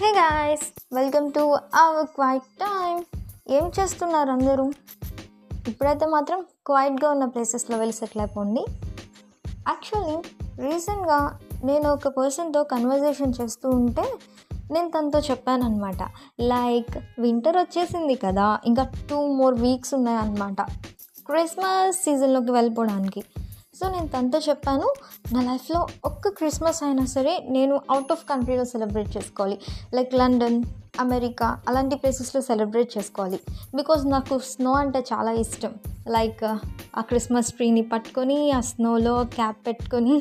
Hey guys welcome to our quiet time ఏం చేస్తున్నారు అందరూ? ఇప్పుడైతే మాత్రం క్వైట్గా ఉన్న ప్లేసెస్లో వెళ్ళి సెటిల్ అయిపోండి. యాక్చువల్లీ రీసెంట్గా నేను ఒక పర్సన్తో కన్వర్జేషన్ చేస్తూ ఉంటే నేను తనతో చెప్పానమాట లైక్ వింటర్ వచ్చేసింది కదా ఇంకా టూ మోర్ వీక్స్ ఉన్నాయన్నమాట. క్రిస్మస్ సీజన్లోకి వెళ్ళిపోవడానికి. సో నేను తనతో చెప్పాను నా లైఫ్లో ఒక్క క్రిస్మస్ అయినా సరే నేను అవుట్ ఆఫ్ కంట్రీలో సెలబ్రేట్ చేసుకోవాలి. లైక్ లండన్ అమెరికా అలాంటి ప్లేసెస్లో సెలబ్రేట్ చేసుకోవాలి. బికాజ్ నాకు స్నో అంటే చాలా ఇష్టం. లైక్ uh, ఆ క్రిస్మస్ ట్రీని పట్టుకొని ఆ స్నోలో క్యాప్ పెట్టుకొని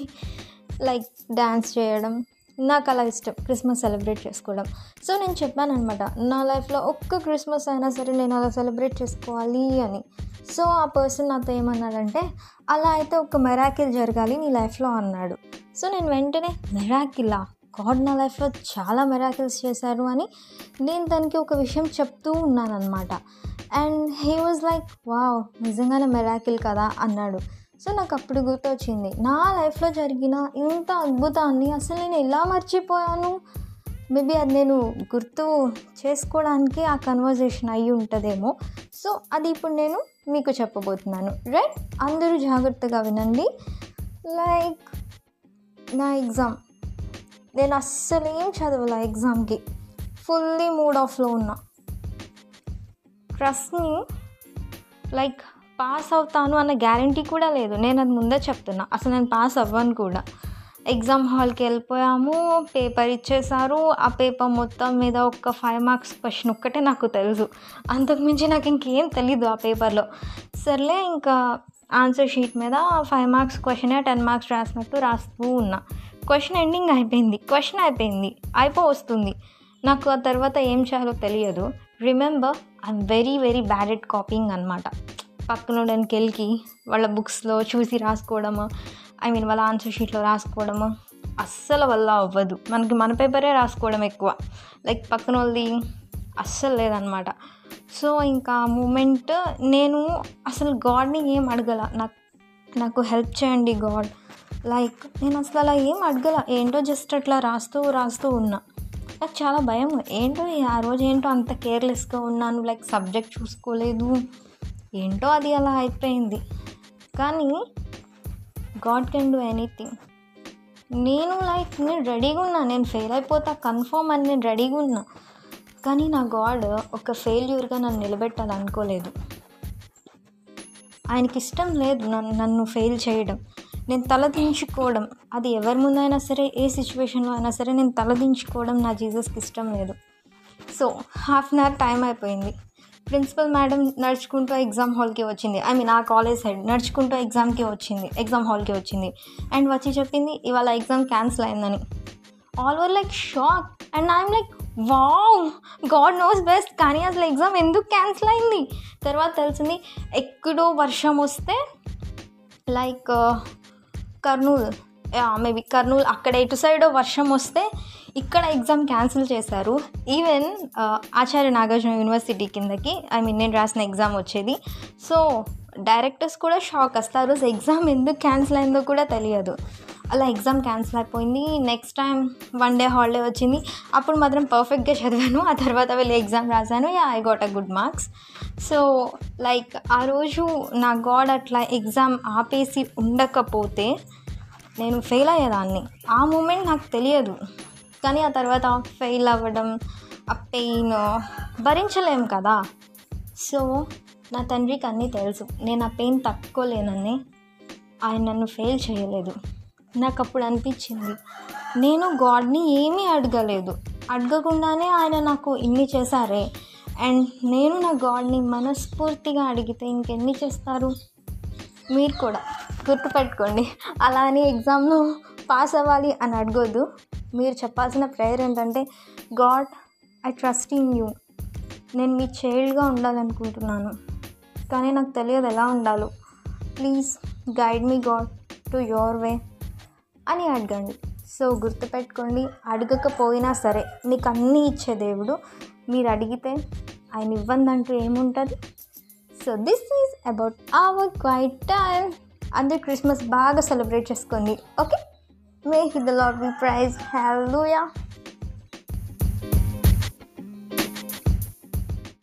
లైక్ డ్యాన్స్ చేయడం నాకు అలా ఇష్టం. క్రిస్మస్ సెలబ్రేట్ చేసుకోవడం. సో నేను చెప్పాను అనమాట నా లైఫ్లో ఒక్క క్రిస్మస్ అయినా సరే నేను అలా సెలబ్రేట్ చేసుకోవాలి అని. సో ఆ పర్సన్ నాతో ఏమన్నాడంటే అలా అయితే ఒక మెరాకిల్ జరగాలి నీ లైఫ్లో అన్నాడు. సో నేను వెంటనే మెరాకిలా గాడ్ నా లైఫ్లో చాలా మెరాకిల్స్ చేశారు అని నేను తనకి ఒక విషయం చెప్తూ ఉన్నాను అనమాట and he was like wow నిజంగానే మెరాకిల్ కదా అన్నాడు. సో నాకు అప్పుడు గుర్తొచ్చింది నా లైఫ్లో జరిగిన ఇంత అద్భుతాన్ని అసలు నేను ఎలా మర్చిపోయాను? మేబీ అది నేను గుర్తు చేసుకోవడానికి ఆ కన్వర్జేషన్ అయ్యి ఉంటుందేమో. సో అది ఇప్పుడు నేను మీకు చెప్పబోతున్నాను. రైట్ అందరూ జాగ్రత్తగా వినండి. లైక్ నా ఎగ్జామ్ నేను అస్సలు ఏం చదవాల ఎగ్జామ్కి ఫుల్లీ మూడ్ ఆఫ్లో ఉన్నా. ట్రస్ట్ని లైక్ పాస్ అవుతాను అన్న గ్యారంటీ కూడా లేదు. నేను అది ముందే చెప్తున్నా. అసలు నేను పాస్ అవ్వను కూడా. ఎగ్జామ్ హాల్కి వెళ్ళిపోయాము పేపర్ ఇచ్చేసారు ఆ పేపర్ మొత్తం మీద ఒక ఫైవ్ మార్క్స్ క్వశ్చన్ ఒక్కటే నాకు తెలుసు. అంతకుమించి నాకు ఇంకేం తెలీదు ఆ పేపర్లో. సర్లే ఇంకా ఆన్సర్ షీట్ మీద ఫైవ్ మార్క్స్ క్వశ్చనే టెన్ మార్క్స్ రాసినట్టు రాస్తూ ఉన్నా. క్వశ్చన్ ఎండింగ్ అయిపోయింది. క్వశ్చన్ అయిపోయింది. అయిపో వస్తుంది. నాకు ఆ తర్వాత ఏం చేయాలో తెలియదు. Remember I'm very very bad at copying అనమాట పక్కనోడానికి వెళ్ళి వాళ్ళ బుక్స్లో చూసి రాసుకోవడము ఐ మీన్ వాళ్ళ ఆన్సర్ షీట్లో రాసుకోవడము అస్సలు వల్ల అవ్వదు. మనకి మన పేపరే రాసుకోవడం ఎక్కువ. లైక్ పక్కన వాళ్ళది అస్సలు లేదనమాట. సో ఇంకా మూమెంట్ నేను అసలు గాడ్ని ఏం అడగల. నాకు నాకు హెల్ప్ చేయండి గాడ్. లైక్ నేను అసలు అలా ఏం అడగల. ఏంటో జస్ట్ అట్లా రాస్తూ రాస్తూ ఉన్నా. నాకు చాలా భయం. ఏంటో ఆ రోజు ఏంటో అంత కేర్లెస్గా ఉన్నాను. లైక్ సబ్జెక్ట్ చూసుకోలేదు. ఏంటో అది అలా అయిపోయింది. కానీ గాడ్ కెన్ డూ ఎనీథింగ్. నేను లైక్ నేను రెడీగా ఉన్నా నేను ఫెయిల్ అయిపోతా కన్ఫర్మ్ అని నేను రెడీగా ఉన్నా కానీ నా గాడ్ ఒక ఫెయిల్యూర్గా నన్ను నిలబెట్టాలి అనుకోలేదు. ఆయనకి ఇష్టం లేదు నన్ను నన్ను ఫెయిల్ చేయడం. నేను తలదించుకోవడం అది ఎవరి ముందైనా సరే ఏ సిచ్యువేషన్లో అయినా సరే నేను తలదించుకోవడం నా జీసస్కి ఇష్టం లేదు. So half an hour time అయిపోయింది. ప్రిన్సిపల్ మేడం నడుచుకుంటూ ఎగ్జామ్ హాల్కి వచ్చింది. ఐ మీన్ ఆ కాలేజ్ సైడ్ నడుచుకుంటూ ఎగ్జామ్కి వచ్చింది. ఎగ్జామ్ హాల్కి వచ్చింది. అండ్ వచ్చి చెప్పింది ఇవాళ ఎగ్జామ్ క్యాన్సిల్ అయిందని. All over like shock and I'm like wow God knows best కానీ అసలు ఎగ్జామ్ ఎందుకు క్యాన్సిల్ అయింది? తర్వాత తెలిసింది ఎక్కడో వర్షం వస్తే like uh, Kurnool. Maybe Kurnool అక్కడ ఎటు సైడ్ వర్షం వస్తే ఇక్కడ ఎగ్జామ్ క్యాన్సిల్ చేశారు. ఈవెన్ ఆచార్య నాగార్జున యూనివర్సిటీ కిందకి ఐ మీన్ నేను రాసిన ఎగ్జామ్ వచ్చేది. సో డైరెక్టర్స్ కూడా షాక్ వస్తారు. ఎగ్జామ్ ఎందుకు క్యాన్సిల్ అయిందో కూడా తెలియదు. అలా ఎగ్జామ్ క్యాన్సిల్ అయిపోయింది. Next time one day holiday వచ్చింది. అప్పుడు మాత్రం పర్ఫెక్ట్గా చదివాను. ఆ తర్వాత వెళ్ళి ఎగ్జామ్ రాశాను. Yeah I got a good marks so like ఆ రోజు నా గాడ్ అట్లా ఎగ్జామ్ ఆపేసి ఉండకపోతే నేను ఫెయిల్ అయ్యేదాన్ని. ఆ మూమెంట్ నాకు తెలియదు. కానీ ఆ తర్వాత ఫెయిల్ అవ్వడం ఆ పెయిన్ భరించలేము కదా. సో నా తండ్రికి అన్నీ తెలుసు. నేను ఆ పెయిన్ తట్టుకోలేనని ఆయన నన్ను ఫెయిల్ చేయలేదు. నాకు అప్పుడు అనిపించింది నేను గాడ్ని ఏమీ అడగలేదు. అడగకుండానే ఆయన నాకు ఇన్ని చేశారే. అండ్ నేను నా గాడ్ని మనస్ఫూర్తిగా అడిగితే ఇంకెన్ని చేస్తారు? మీరు కూడా. గుర్తుపెట్టుకోండి అలా అని ఎగ్జామ్లో పాస్ అవ్వాలి అని అడగొద్దు. మీరు చెప్పాల్సిన ప్రేయర్ ఏంటంటే God I trust in you. నేను మీ చైల్డ్గా ఉండాలనుకుంటున్నాను. కానీ నాకు తెలియదు ఎలా ఉండాలో. Please guide me God to your way అని అడగండి. సో గుర్తుపెట్టుకోండి అడగకపోయినా సరే మీకు అన్నీ ఇచ్చే దేవుడు. మీరు అడిగితే ఆయన ఇవ్వందంటూ ఏముంటుంది? So this is about our quiet time అందరు క్రిస్మస్ బాగా సెలబ్రేట్ చేసుకోండి okay may hit the lord be praise hallelujah